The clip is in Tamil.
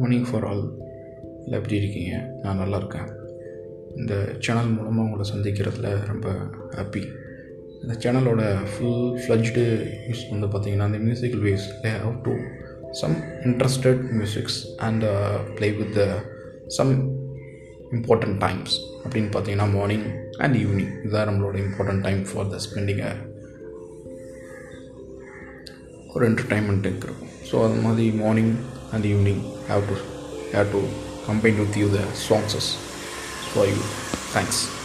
மார்னிங் ஃபார் ஆல் இல்லை எப்படி இருக்கீங்க. நான் நல்லா இருக்கேன். இந்த சேனல் மூலமாக உங்களை சந்திக்கிறதுல ரொம்ப ஹாப்பி இந்த சேனலோட ஃபுல் ஃப்ளஜ்டு யூஸ் வந்து பார்த்தீங்கன்னா இந்த musical ways lay how to some interested musics and play with the some important times அப்படின்னு பார்த்தீங்கன்னா மார்னிங் அண்ட் ஈவினிங் இதுதான் நம்மளோட important time for the spending ஒரு என்டர்டைன்மெண்ட்டுக்கு இருக்கும். ஸோ அது மாதிரி morning and evening have to have to combine with you the songs. For you thanks.